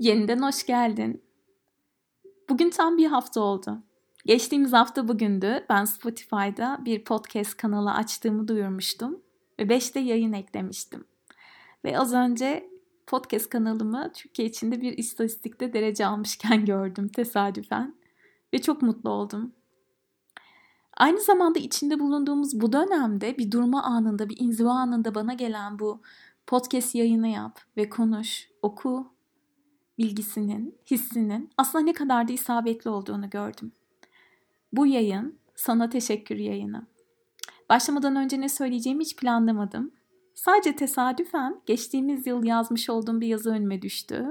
Yeniden hoş geldin. Bugün tam bir hafta oldu. Geçtiğimiz hafta bugündü. Ben Spotify'da bir podcast kanalı açtığımı duyurmuştum. Ve 5'te yayın eklemiştim. Ve az önce podcast kanalımı Türkiye içinde bir istatistikte derece almışken gördüm tesadüfen. Ve çok mutlu oldum. Aynı zamanda içinde bulunduğumuz bu dönemde bir durma anında, bir inziva anında bana gelen bu podcast yayını yap ve konuş, oku bilgisinin, hissinin aslında ne kadar da isabetli olduğunu gördüm. Bu yayın sana teşekkür yayını. Başlamadan önce ne söyleyeceğimi hiç planlamadım. Sadece tesadüfen geçtiğimiz yıl yazmış olduğum bir yazı önüme düştü.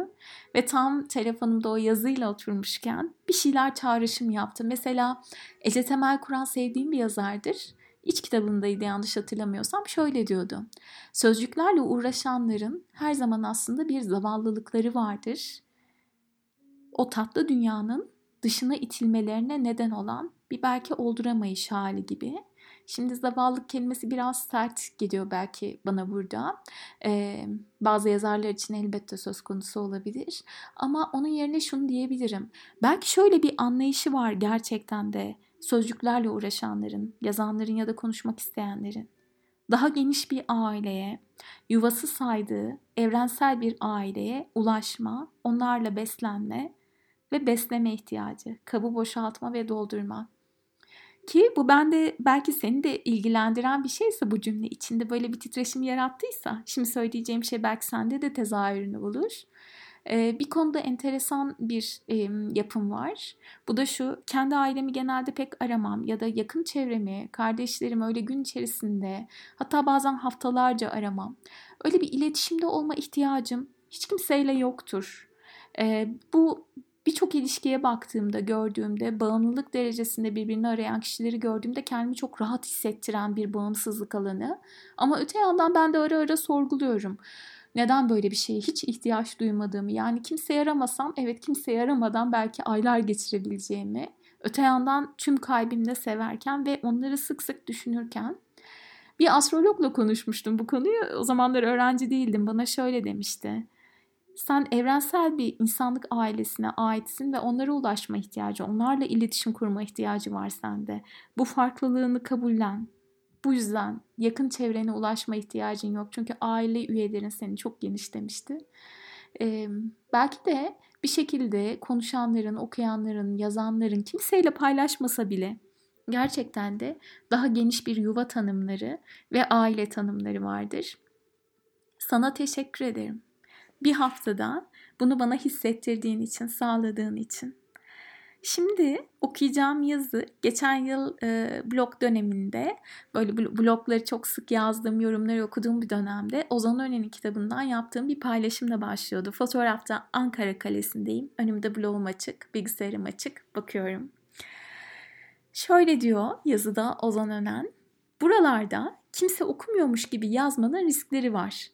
Ve tam telefonumda o yazıyla oturmuşken bir şeyler çağrışım yaptı. Mesela Ece Temel Kur'an sevdiğim bir yazardır. İç kitabındaydı yanlış hatırlamıyorsam şöyle diyordu. Sözcüklerle uğraşanların her zaman aslında bir zavallılıkları vardır. O tatlı dünyanın dışına itilmelerine neden olan bir belki olduramayış hali gibi. Şimdi zavallık kelimesi biraz sert geliyor belki bana burada. Ee, bazı yazarlar için elbette söz konusu olabilir. Ama onun yerine şunu diyebilirim. Belki şöyle bir anlayışı var gerçekten de sözcüklerle uğraşanların, yazanların ya da konuşmak isteyenlerin daha geniş bir aileye, yuvası saydığı evrensel bir aileye ulaşma, onlarla beslenme ve besleme ihtiyacı, kabı boşaltma ve doldurma. Ki bu bende belki seni de ilgilendiren bir şeyse bu cümle içinde böyle bir titreşim yarattıysa, şimdi söyleyeceğim şey belki sende de tezahürünü bulur. Bir konuda enteresan bir yapım var. Bu da şu, kendi ailemi genelde pek aramam ya da yakın çevremi, kardeşlerimi öyle gün içerisinde hatta bazen haftalarca aramam. Öyle bir iletişimde olma ihtiyacım hiç kimseyle yoktur. Bu birçok ilişkiye baktığımda, gördüğümde, bağımlılık derecesinde birbirini arayan kişileri gördüğümde kendimi çok rahat hissettiren bir bağımsızlık alanı. Ama öte yandan ben de ara ara sorguluyorum neden böyle bir şeye hiç ihtiyaç duymadığımı yani kimseye aramasam evet kimseye aramadan belki aylar geçirebileceğimi öte yandan tüm kalbimle severken ve onları sık sık düşünürken bir astrologla konuşmuştum bu konuyu. O zamanlar öğrenci değildim. Bana şöyle demişti. Sen evrensel bir insanlık ailesine aitsin ve onlara ulaşma ihtiyacı, onlarla iletişim kurma ihtiyacı var sende. Bu farklılığını kabullen. Bu yüzden yakın çevrene ulaşma ihtiyacın yok. Çünkü aile üyelerin seni çok geniş demişti. Ee, belki de bir şekilde konuşanların, okuyanların, yazanların kimseyle paylaşmasa bile gerçekten de daha geniş bir yuva tanımları ve aile tanımları vardır. Sana teşekkür ederim. Bir haftada bunu bana hissettirdiğin için, sağladığın için. Şimdi okuyacağım yazı geçen yıl e, blog döneminde böyle blogları çok sık yazdığım, yorumları okuduğum bir dönemde Ozan Önen'in kitabından yaptığım bir paylaşımla başlıyordu. Fotoğrafta Ankara Kalesi'ndeyim. Önümde blogum açık, bilgisayarım açık. Bakıyorum. Şöyle diyor yazıda Ozan Önen. Buralarda kimse okumuyormuş gibi yazmanın riskleri var.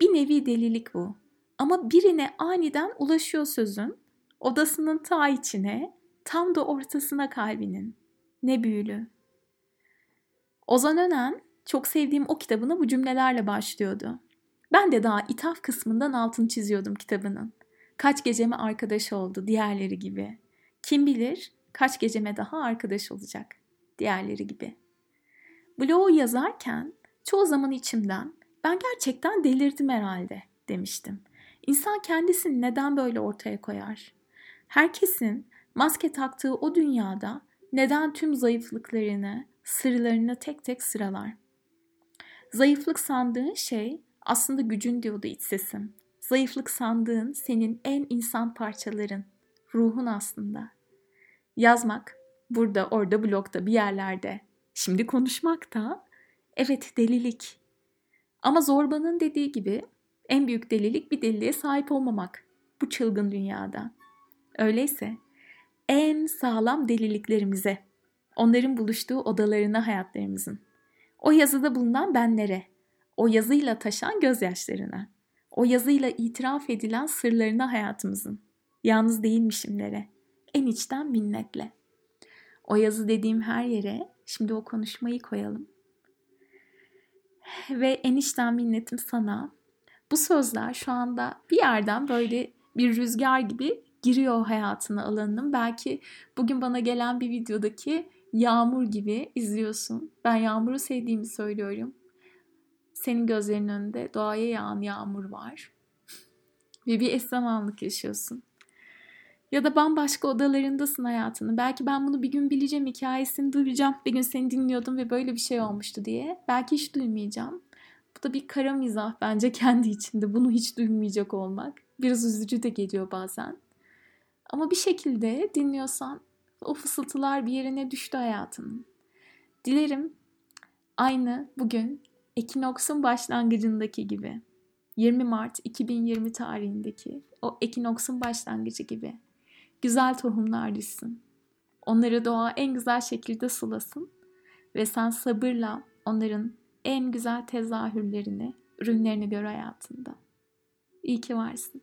Bir nevi delilik bu. Ama birine aniden ulaşıyor sözün. Odasının ta içine, tam da ortasına kalbinin. Ne büyülü. Ozan Önen çok sevdiğim o kitabına bu cümlelerle başlıyordu. Ben de daha ithaf kısmından altını çiziyordum kitabının. Kaç geceme arkadaş oldu diğerleri gibi. Kim bilir kaç geceme daha arkadaş olacak diğerleri gibi. Bloğu yazarken çoğu zaman içimden ben gerçekten delirdim herhalde demiştim. İnsan kendisini neden böyle ortaya koyar? Herkesin maske taktığı o dünyada neden tüm zayıflıklarını, sırlarını tek tek sıralar? Zayıflık sandığın şey aslında gücün diyordu iç sesim. Zayıflık sandığın senin en insan parçaların, ruhun aslında. Yazmak, burada, orada, blokta, bir yerlerde. Şimdi konuşmak da, evet delilik. Ama Zorba'nın dediği gibi en büyük delilik bir deliliğe sahip olmamak bu çılgın dünyada. Öyleyse en sağlam deliliklerimize, onların buluştuğu odalarına hayatlarımızın, o yazıda bulunan benlere, o yazıyla taşan gözyaşlarına, o yazıyla itiraf edilen sırlarına hayatımızın, yalnız değilmişimlere, en içten minnetle. O yazı dediğim her yere şimdi o konuşmayı koyalım. Ve en içten minnetim sana. Bu sözler şu anda bir yerden böyle bir rüzgar gibi giriyor hayatına alanının. Belki bugün bana gelen bir videodaki yağmur gibi izliyorsun. Ben yağmuru sevdiğimi söylüyorum. Senin gözlerinin önünde doğaya yağan yağmur var. Ve bir esnem anlık yaşıyorsun. Ya da bambaşka odalarındasın hayatını. Belki ben bunu bir gün bileceğim, hikayesini duyacağım. Bir gün seni dinliyordum ve böyle bir şey olmuştu diye. Belki hiç duymayacağım. Da bir kara mizah bence kendi içinde. Bunu hiç duymayacak olmak. Biraz üzücü de geliyor bazen. Ama bir şekilde dinliyorsan o fısıltılar bir yerine düştü hayatının. Dilerim aynı bugün Ekinoksun başlangıcındaki gibi 20 Mart 2020 tarihindeki o ekinoksun başlangıcı gibi güzel tohumlar düşsün. Onları doğa en güzel şekilde sulasın ve sen sabırla onların en güzel tezahürlerini, ürünlerini gör hayatında. İyi ki varsın.